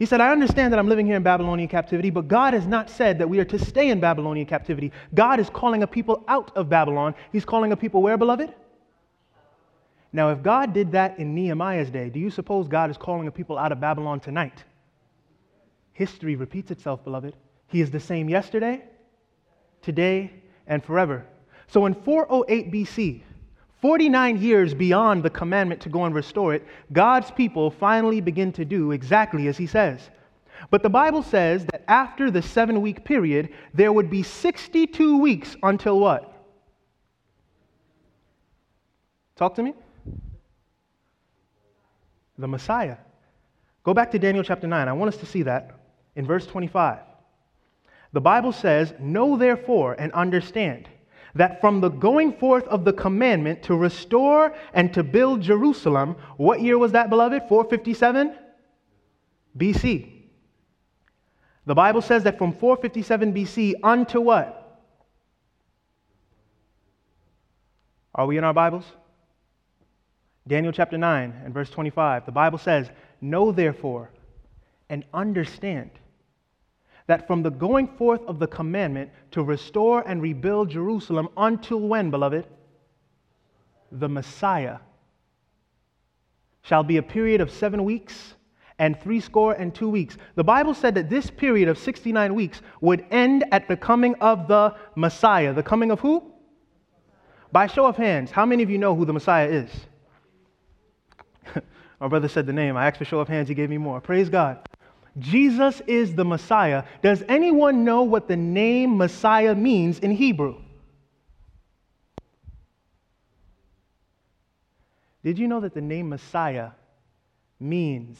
S1: He said, I understand that I'm living here in Babylonian captivity, but God has not said that we are to stay in Babylonian captivity. God is calling a people out of Babylon. He's calling a people where, beloved? Now, if God did that in Nehemiah's day, do you suppose God is calling a people out of Babylon tonight? History repeats itself, beloved. He is the same yesterday, today, and forever. So in 408 BC, 49 years beyond the commandment to go and restore it, God's people finally begin to do exactly as he says. But the Bible says that after the seven week period, there would be 62 weeks until what? Talk to me the Messiah. Go back to Daniel chapter 9. I want us to see that in verse 25. The Bible says, Know therefore and understand that from the going forth of the commandment to restore and to build Jerusalem, what year was that, beloved? 457 BC. The Bible says that from 457 BC unto what? Are we in our Bibles? Daniel chapter 9 and verse 25, the Bible says, Know therefore and understand that from the going forth of the commandment to restore and rebuild Jerusalem until when, beloved? The Messiah shall be a period of seven weeks and threescore and two weeks. The Bible said that this period of 69 weeks would end at the coming of the Messiah. The coming of who? By show of hands, how many of you know who the Messiah is? My brother said the name. I asked for show of hands. He gave me more. Praise God. Jesus is the Messiah. Does anyone know what the name Messiah means in Hebrew? Did you know that the name Messiah means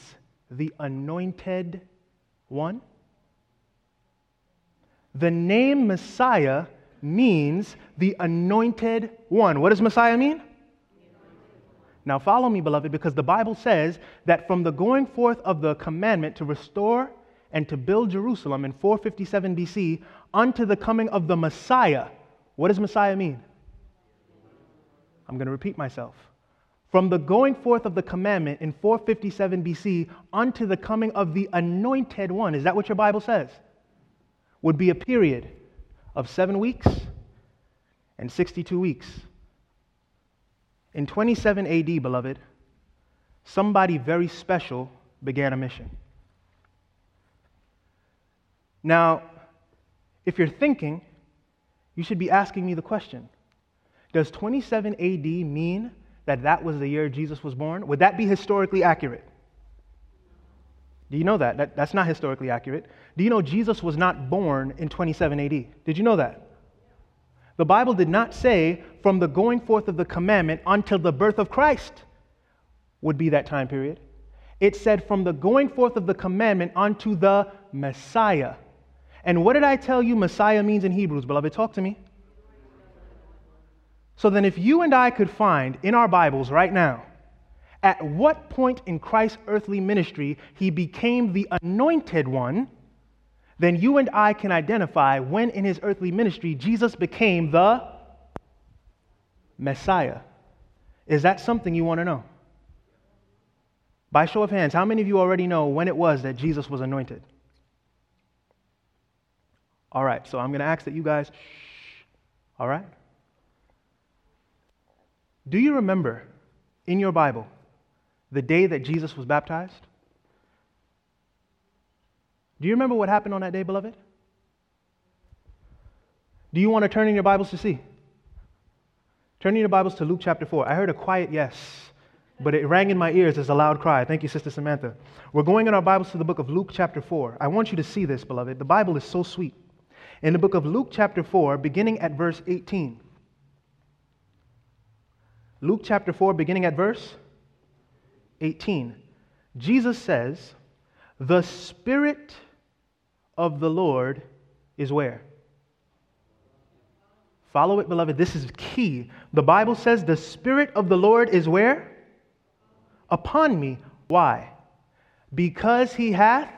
S1: the anointed one? The name Messiah means the anointed one. What does Messiah mean? Now, follow me, beloved, because the Bible says that from the going forth of the commandment to restore and to build Jerusalem in 457 BC unto the coming of the Messiah, what does Messiah mean? I'm going to repeat myself. From the going forth of the commandment in 457 BC unto the coming of the anointed one, is that what your Bible says? Would be a period of seven weeks and 62 weeks. In 27 AD, beloved, somebody very special began a mission. Now, if you're thinking, you should be asking me the question Does 27 AD mean that that was the year Jesus was born? Would that be historically accurate? Do you know that? that? That's not historically accurate. Do you know Jesus was not born in 27 AD? Did you know that? The Bible did not say from the going forth of the commandment until the birth of Christ would be that time period. It said from the going forth of the commandment unto the Messiah. And what did I tell you Messiah means in Hebrews, beloved? Talk to me. So then, if you and I could find in our Bibles right now, at what point in Christ's earthly ministry he became the anointed one, then you and I can identify when in his earthly ministry Jesus became the Messiah. Is that something you want to know? By show of hands, how many of you already know when it was that Jesus was anointed? All right, so I'm going to ask that you guys, shh, all right? Do you remember in your Bible the day that Jesus was baptized? Do you remember what happened on that day, beloved? Do you want to turn in your Bibles to see? Turn in your Bibles to Luke chapter 4. I heard a quiet yes, but it rang in my ears as a loud cry. Thank you, Sister Samantha. We're going in our Bibles to the book of Luke chapter 4. I want you to see this, beloved. The Bible is so sweet. In the book of Luke chapter 4, beginning at verse 18. Luke chapter 4, beginning at verse 18. Jesus says, The Spirit of the Lord is where? Follow it, beloved. This is key. The Bible says the Spirit of the Lord is where? Upon me. Why? Because he hath.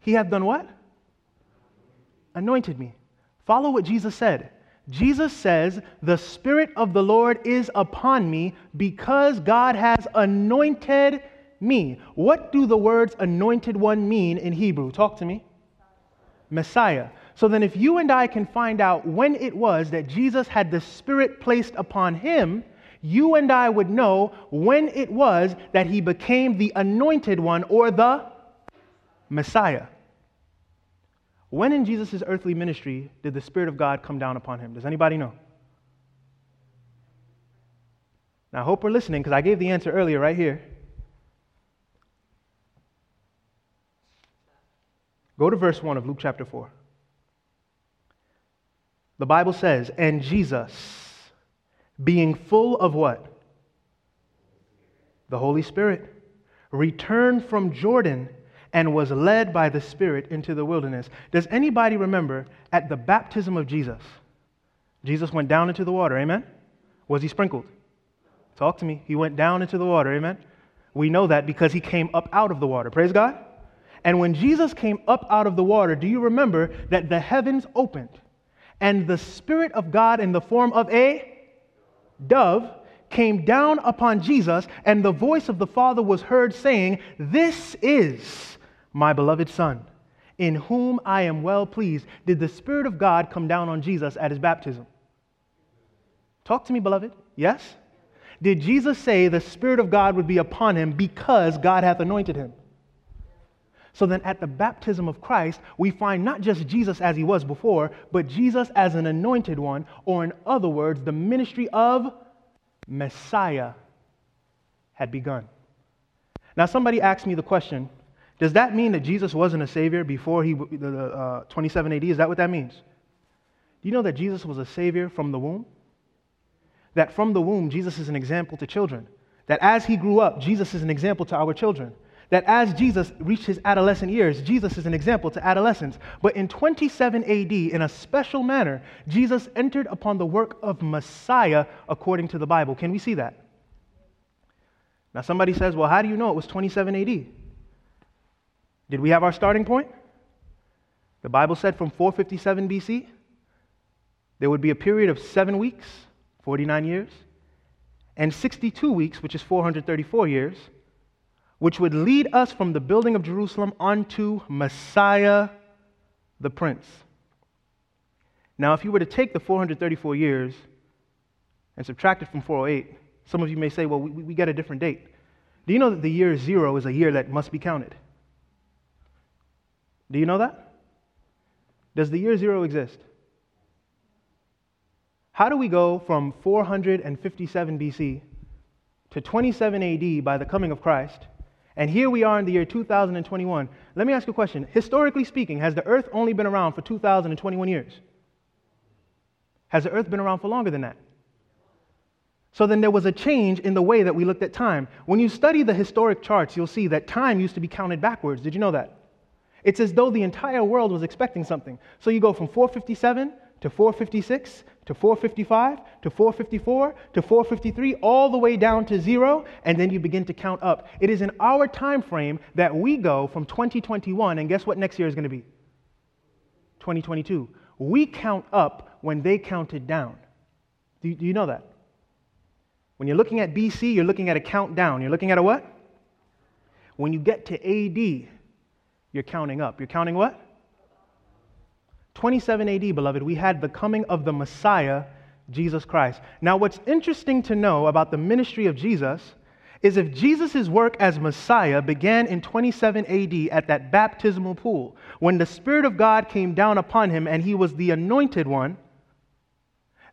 S1: He hath done what? Anointed me. Follow what Jesus said. Jesus says, The Spirit of the Lord is upon me because God has anointed me. What do the words anointed one mean in Hebrew? Talk to me. Messiah. So then, if you and I can find out when it was that Jesus had the Spirit placed upon him, you and I would know when it was that he became the anointed one or the Messiah. When in Jesus' earthly ministry did the Spirit of God come down upon him? Does anybody know? Now, I hope we're listening because I gave the answer earlier right here. Go to verse 1 of Luke chapter 4. The Bible says, And Jesus, being full of what? The Holy Spirit, returned from Jordan and was led by the Spirit into the wilderness. Does anybody remember at the baptism of Jesus? Jesus went down into the water, amen? Was he sprinkled? Talk to me. He went down into the water, amen? We know that because he came up out of the water. Praise God. And when Jesus came up out of the water, do you remember that the heavens opened and the Spirit of God in the form of a dove came down upon Jesus, and the voice of the Father was heard saying, This is my beloved Son, in whom I am well pleased. Did the Spirit of God come down on Jesus at his baptism? Talk to me, beloved. Yes? Did Jesus say the Spirit of God would be upon him because God hath anointed him? So then, at the baptism of Christ, we find not just Jesus as he was before, but Jesus as an anointed one, or in other words, the ministry of Messiah had begun. Now, somebody asked me the question Does that mean that Jesus wasn't a Savior before he, uh, 27 AD? Is that what that means? Do you know that Jesus was a Savior from the womb? That from the womb, Jesus is an example to children. That as he grew up, Jesus is an example to our children that as Jesus reached his adolescent years, Jesus is an example to adolescents. But in 27 AD, in a special manner, Jesus entered upon the work of Messiah according to the Bible. Can we see that? Now, somebody says, well, how do you know it was 27 AD? Did we have our starting point? The Bible said from 457 BC, there would be a period of seven weeks, 49 years, and 62 weeks, which is 434 years which would lead us from the building of Jerusalem onto Messiah the Prince. Now, if you were to take the 434 years and subtract it from 408, some of you may say, well, we, we get a different date. Do you know that the year zero is a year that must be counted? Do you know that? Does the year zero exist? How do we go from 457 BC to 27 AD by the coming of Christ and here we are in the year 2021. Let me ask you a question. Historically speaking, has the earth only been around for 2021 years? Has the earth been around for longer than that? So then there was a change in the way that we looked at time. When you study the historic charts, you'll see that time used to be counted backwards. Did you know that? It's as though the entire world was expecting something. So you go from 457 to 456 to 455 to 454 to 453 all the way down to 0 and then you begin to count up. It is in our time frame that we go from 2021 and guess what next year is going to be? 2022. We count up when they counted down. Do you, do you know that? When you're looking at BC, you're looking at a countdown. You're looking at a what? When you get to AD, you're counting up. You're counting what? 27 AD, beloved, we had the coming of the Messiah, Jesus Christ. Now, what's interesting to know about the ministry of Jesus is if Jesus' work as Messiah began in 27 AD at that baptismal pool, when the Spirit of God came down upon him and he was the anointed one,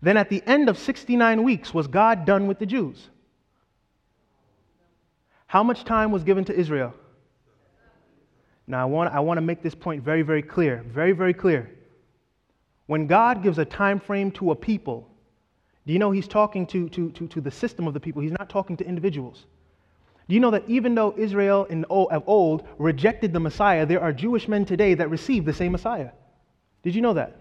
S1: then at the end of 69 weeks was God done with the Jews? How much time was given to Israel? Now, I want, I want to make this point very, very clear. Very, very clear. When God gives a time frame to a people, do you know he's talking to, to, to, to the system of the people? He's not talking to individuals. Do you know that even though Israel in, of old rejected the Messiah, there are Jewish men today that receive the same Messiah? Did you know that?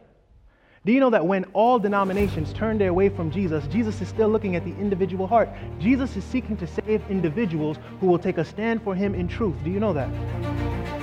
S1: Do you know that when all denominations turn their way from Jesus, Jesus is still looking at the individual heart? Jesus is seeking to save individuals who will take a stand for him in truth. Do you know that?